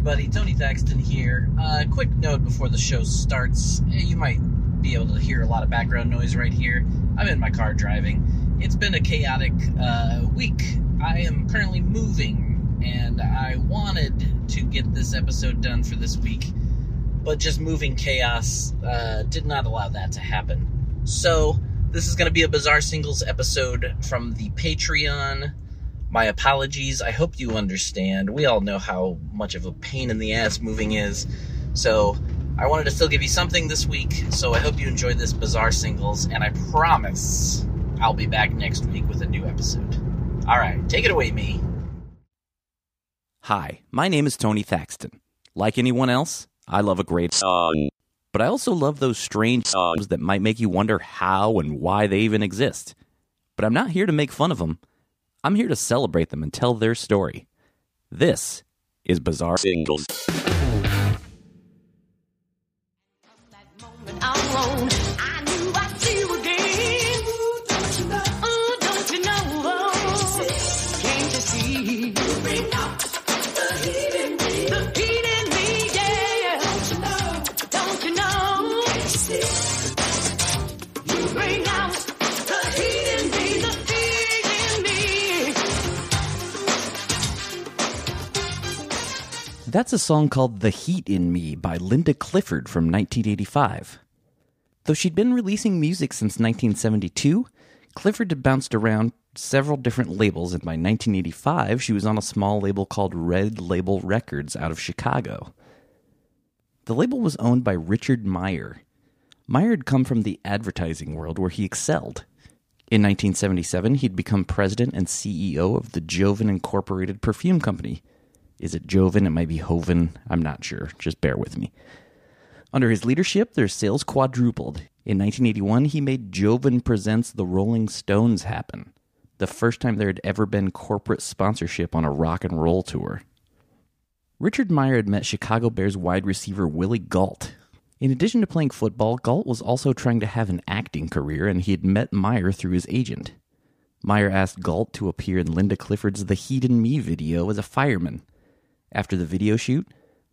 everybody. Tony Thaxton here. Uh, quick note before the show starts. You might be able to hear a lot of background noise right here. I'm in my car driving. It's been a chaotic uh, week. I am currently moving, and I wanted to get this episode done for this week, but just moving chaos uh, did not allow that to happen. So, this is going to be a Bizarre Singles episode from the Patreon. My apologies. I hope you understand. We all know how much of a pain in the ass moving is. So, I wanted to still give you something this week. So, I hope you enjoyed this Bizarre Singles. And I promise I'll be back next week with a new episode. All right, take it away, me. Hi, my name is Tony Thaxton. Like anyone else, I love a great song. Uh, but I also love those strange uh, songs that might make you wonder how and why they even exist. But I'm not here to make fun of them. I'm here to celebrate them and tell their story. This is Bizarre Singles. That's a song called The Heat in Me by Linda Clifford from 1985. Though she'd been releasing music since 1972, Clifford had bounced around several different labels, and by 1985, she was on a small label called Red Label Records out of Chicago. The label was owned by Richard Meyer. Meyer had come from the advertising world where he excelled. In 1977, he'd become president and CEO of the Jovan Incorporated Perfume Company. Is it Jovan? It might be Hoven. I'm not sure. Just bear with me. Under his leadership, their sales quadrupled. In 1981, he made Jovan Presents the Rolling Stones happen, the first time there had ever been corporate sponsorship on a rock and roll tour. Richard Meyer had met Chicago Bears wide receiver Willie Gault. In addition to playing football, Gault was also trying to have an acting career, and he had met Meyer through his agent. Meyer asked Gault to appear in Linda Clifford's The Heat in Me video as a fireman. After the video shoot,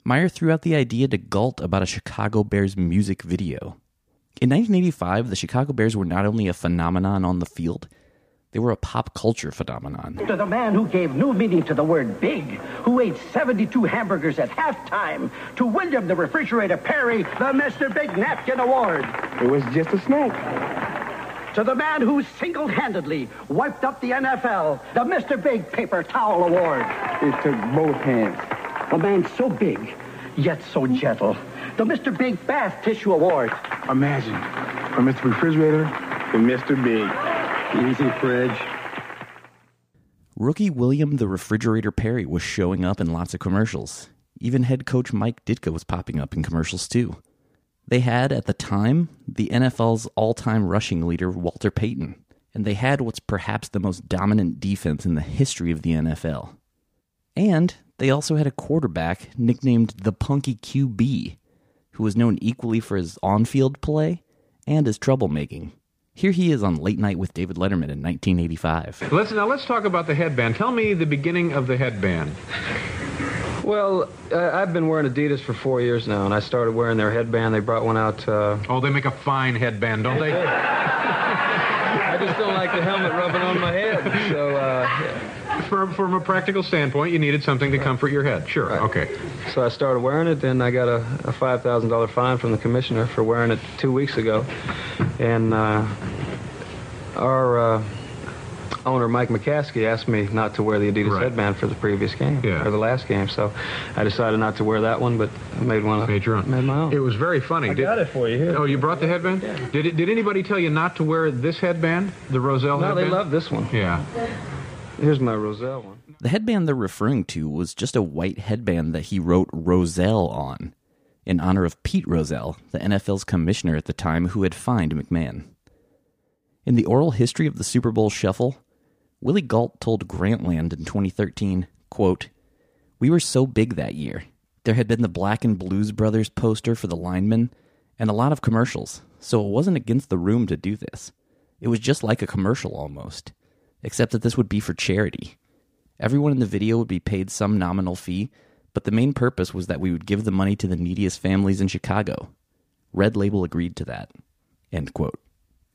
Meyer threw out the idea to Gault about a Chicago Bears music video. In 1985, the Chicago Bears were not only a phenomenon on the field, they were a pop culture phenomenon. To the man who gave new meaning to the word big, who ate 72 hamburgers at halftime, to William the Refrigerator Perry, the Mr. Big Napkin Award. It was just a snack. To the man who single handedly wiped up the NFL, the Mr. Big Paper Towel Award. It took both hands. A man so big, yet so gentle, the Mr. Big Bath Tissue Award. Imagine, from Mr. Refrigerator to Mr. Big. Easy, Fridge. Rookie William the Refrigerator Perry was showing up in lots of commercials. Even head coach Mike Ditka was popping up in commercials too. They had, at the time, the NFL's all time rushing leader, Walter Payton, and they had what's perhaps the most dominant defense in the history of the NFL. And they also had a quarterback nicknamed the Punky QB, who was known equally for his on field play and his troublemaking. Here he is on Late Night with David Letterman in 1985. Let's now let's talk about the headband. Tell me the beginning of the headband. Well, uh, I've been wearing Adidas for four years now, and I started wearing their headband. They brought one out. Uh, Oh, they make a fine headband, don't they? I just don't like the helmet rubbing on my head. So, uh, From, from a practical standpoint, you needed something to comfort your head. Sure. Right. Okay. so I started wearing it. Then I got a, a five thousand dollar fine from the commissioner for wearing it two weeks ago, and uh, our uh, owner Mike McCaskey asked me not to wear the Adidas Right. headband for the previous game Yeah. or the last game. So I decided not to wear that one, but I made one. Made your own. Made my own. It was very funny. I Did- got it for you here. Oh, you brought the headband? Did it, Did anybody tell you not to wear this headband, the Rozelle headband. no, headband? they love this one. Yeah. Here's my Rozelle one. The headband they're referring to was just a white headband that he wrote Rozelle on, in honor of Pete Rozelle, the NFL's commissioner at the time who had fined McMahon. In the oral history of the Super Bowl shuffle, Willie Gault told Grantland in 2013, quote, We were so big that year. There had been the Black and Blues Brothers poster for the linemen and a lot of commercials, so it wasn't against the room to do this. It was just like a commercial almost, except that this would be for charity. Everyone in the video would be paid some nominal fee, but the main purpose was that we would give the money to the neediest families in Chicago. Red Label agreed to that. End quote.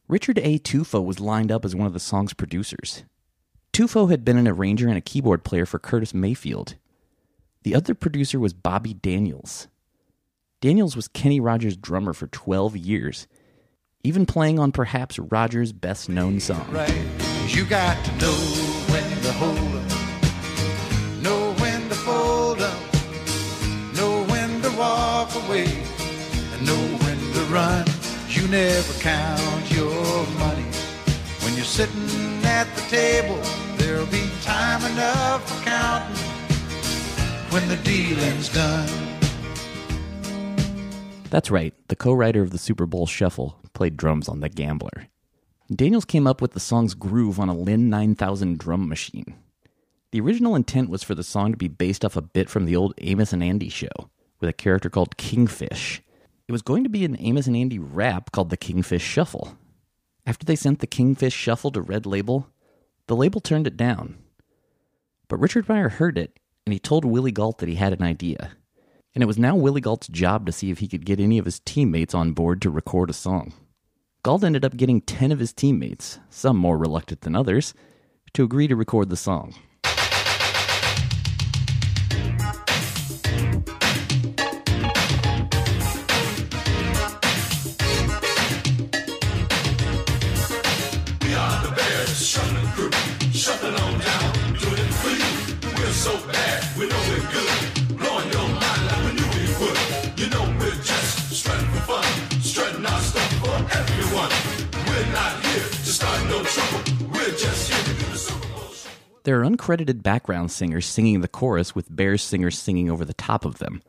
Richard A. Tufo was lined up as one of the song's producers. Tufo had been an arranger and a keyboard player for Curtis Mayfield. The other producer was Bobby Daniels. Daniels was Kenny Rogers' drummer for 12 years, even playing on perhaps Rogers' best known song. right. You got to know when to hold up, know when to fold up, know when to walk away, and know when to run. You never count your money. When you're sitting at the table, there'll be time enough for counting when the dealing's done. That's right, the co writer of the Super Bowl Shuffle played drums on The Gambler. Daniels came up with the song's groove on a Linn 9000 drum machine. The original intent was for the song to be based off a bit from the old Amos and Andy show, with a character called Kingfish. It was going to be an Amos and Andy rap called the Kingfish Shuffle. After they sent the Kingfish Shuffle to Red Label, the label turned it down. But Richard Meyer heard it, and he told Willie Gault that he had an idea. And it was now Willie Gault's job to see if he could get any of his teammates on board to record a song. Gault ended up getting 10 of his teammates, some more reluctant than others, to agree to record the song. There are uncredited background singers singing the chorus with Bears singers singing over the top of them.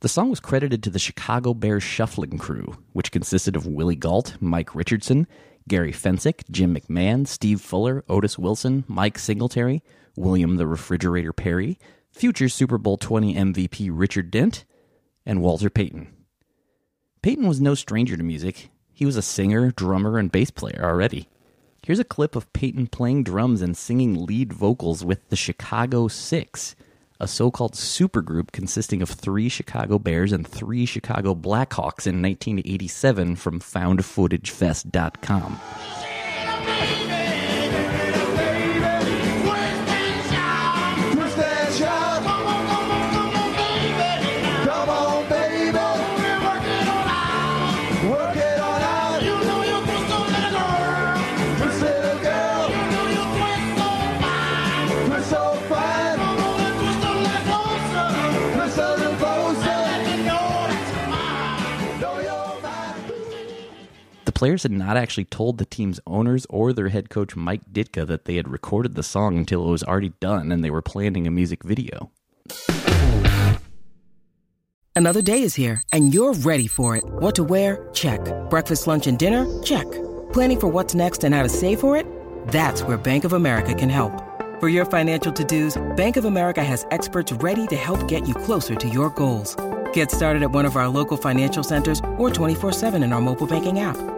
The song was credited to the Chicago Bears Shuffling Crew, which consisted of Willie Gault, Mike Richardson, Gary Fencik, Jim McMahon, Steve Fuller, Otis Wilson, Mike Singletary, William the Refrigerator Perry, future Super Bowl 20 MVP Richard Dent, and Walter Payton. Payton was no stranger to music. He was a singer, drummer, and bass player already. Here's a clip of Payton playing drums and singing lead vocals with the Chicago Six, a so called supergroup consisting of three Chicago Bears and three Chicago Blackhawks in 1987 from FoundFootageFest.com. players had not actually told the team's owners or their head coach Mike Ditka that they had recorded the song until it was already done and they were planning a music video. Another day is here, and you're ready for it. What to wear? Check. Breakfast, lunch, and dinner? Check. Planning for what's next and how to save for it? That's where Bank of America can help. For your financial to-dos, Bank of America has experts ready to help get you closer to your goals. Get started at one of our local financial centers or 24-7 in our mobile banking app.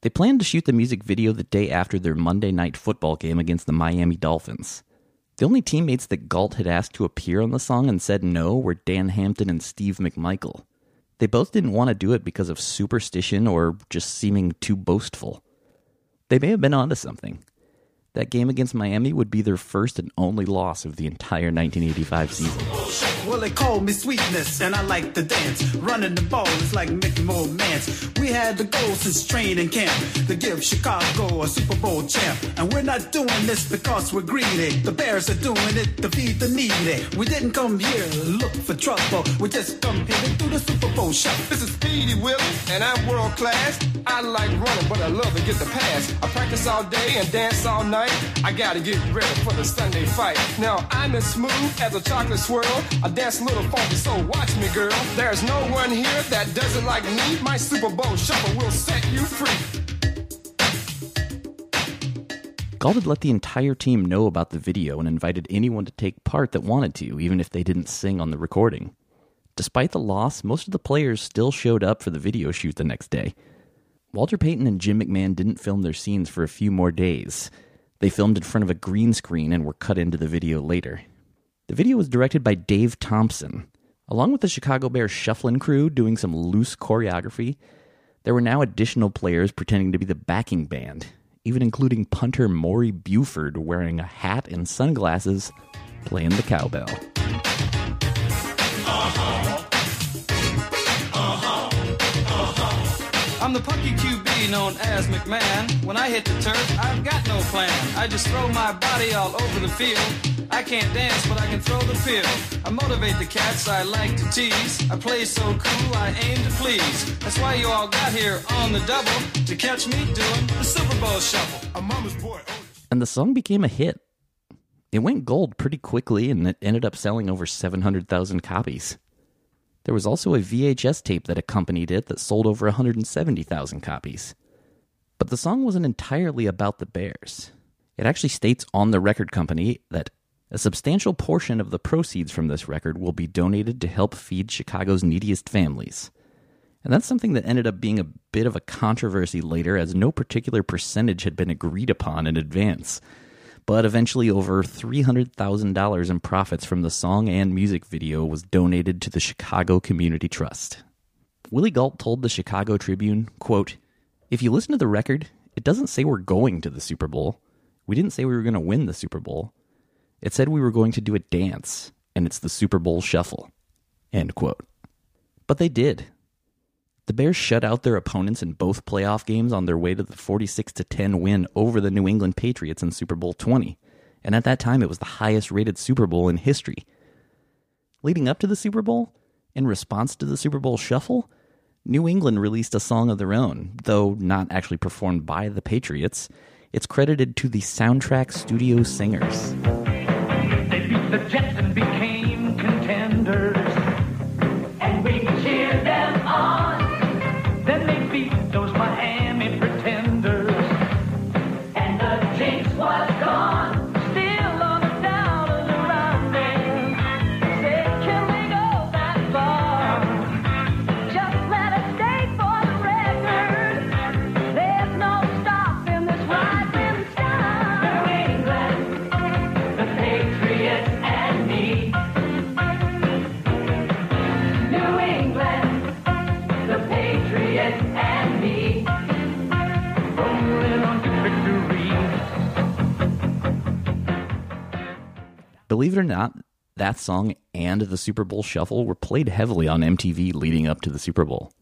They planned to shoot the music video the day after their Monday night football game against the Miami Dolphins. The only teammates that Gault had asked to appear on the song and said no were Dan Hampton and Steve McMichael. They both didn't want to do it because of superstition or just seeming too boastful. They may have been onto something. That game against Miami would be their first and only loss of the entire 1985 season. Well, they call me sweetness, and I like to dance. Running the ball is like making more mans. We had the goal since training camp to give Chicago a Super Bowl champ. And we're not doing this because we're greedy. The Bears are doing it to feed the needy. We didn't come here to look for trouble. We just come here to do the Super Bowl show. This is Speedy Willie, and I'm world class. I like running, but I love to get the pass. I practice all day and dance all night. I gotta get ready for the Sunday fight. Now I'm as smooth as a chocolate swirl. I dance a little funky, so watch me, girl. There's no one here that does it like me. My Super Bowl shuffle will set you free. Had let the entire team know about the video and invited anyone to take part that wanted to, even if they didn't sing on the recording. Despite the loss, most of the players still showed up for the video shoot the next day. Walter Payton and Jim McMahon didn't film their scenes for a few more days. They filmed in front of a green screen and were cut into the video later. The video was directed by Dave Thompson. Along with the Chicago Bears shuffling crew doing some loose choreography, there were now additional players pretending to be the backing band, even including punter Maury Buford wearing a hat and sunglasses playing the cowbell. I'm the punky QB known as McMahon. When I hit the turf, I've got no plan. I just throw my body all over the field. I can't dance, but I can throw the field. I motivate the cats I like to tease. I play so cool, I aim to please. That's why you all got here on the double to catch me doing the Super Bowl shuffle. A mama's boy. Oh, and the song became a hit. It went gold pretty quickly and it ended up selling over 700,000 copies. There was also a VHS tape that accompanied it that sold over 170,000 copies. But the song wasn't entirely about the Bears. It actually states on the record company that a substantial portion of the proceeds from this record will be donated to help feed Chicago's neediest families. And that's something that ended up being a bit of a controversy later, as no particular percentage had been agreed upon in advance. But eventually, over $300,000 in profits from the song and music video was donated to the Chicago Community Trust. Willie Gault told the Chicago Tribune, quote, If you listen to the record, it doesn't say we're going to the Super Bowl. We didn't say we were going to win the Super Bowl. It said we were going to do a dance, and it's the Super Bowl shuffle. End quote. But they did. The Bears shut out their opponents in both playoff games on their way to the 46 10 win over the New England Patriots in Super Bowl 20. And at that time, it was the highest rated Super Bowl in history. Leading up to the Super Bowl, in response to the Super Bowl shuffle, New England released a song of their own, though not actually performed by the Patriots. It's credited to the soundtrack studio singers. They beat the Jets and became contenders. Believe it or not, that song and the Super Bowl Shuffle were played heavily on MTV leading up to the Super Bowl.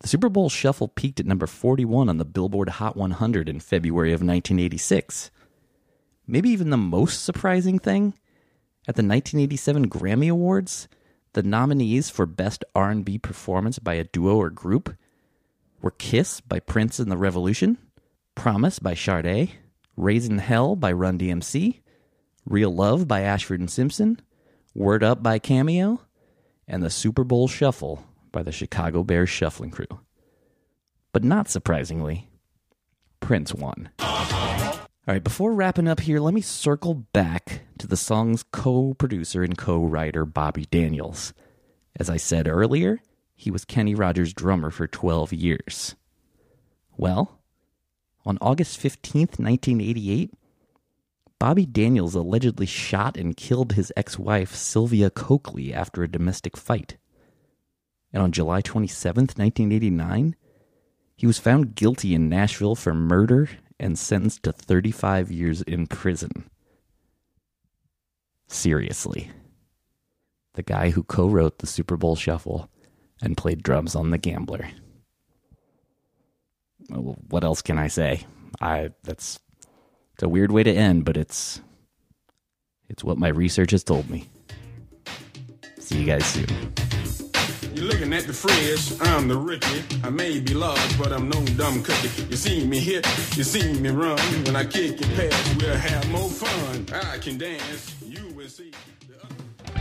The Super Bowl Shuffle peaked at number 41 on the Billboard Hot 100 in February of 1986. Maybe even the most surprising thing, at the 1987 Grammy Awards, the nominees for Best R&B Performance by a Duo or Group were Kiss by Prince and the Revolution, Promise by Sade, Raising Hell by Run DMC, Real Love by Ashford and Simpson, Word Up by Cameo, and the Super Bowl Shuffle by the Chicago Bears Shuffling Crew. But not surprisingly, Prince won. All right, before wrapping up here, let me circle back to the song's co producer and co writer, Bobby Daniels. As I said earlier, he was Kenny Rogers' drummer for 12 years. Well, on August 15th, 1988, Bobby Daniels allegedly shot and killed his ex wife, Sylvia Coakley, after a domestic fight. And on July 27th, 1989, he was found guilty in Nashville for murder and sentenced to 35 years in prison. Seriously. The guy who co wrote the Super Bowl Shuffle and played drums on The Gambler. What else can I say? I that's it's a weird way to end, but it's it's what my research has told me. See you guys soon. You're looking at the fridge, I'm the rookie. I may be large, but I'm no dumb cookie. You see me hit, you see me run. When I kick it past, we'll have more fun. I can dance, you will see.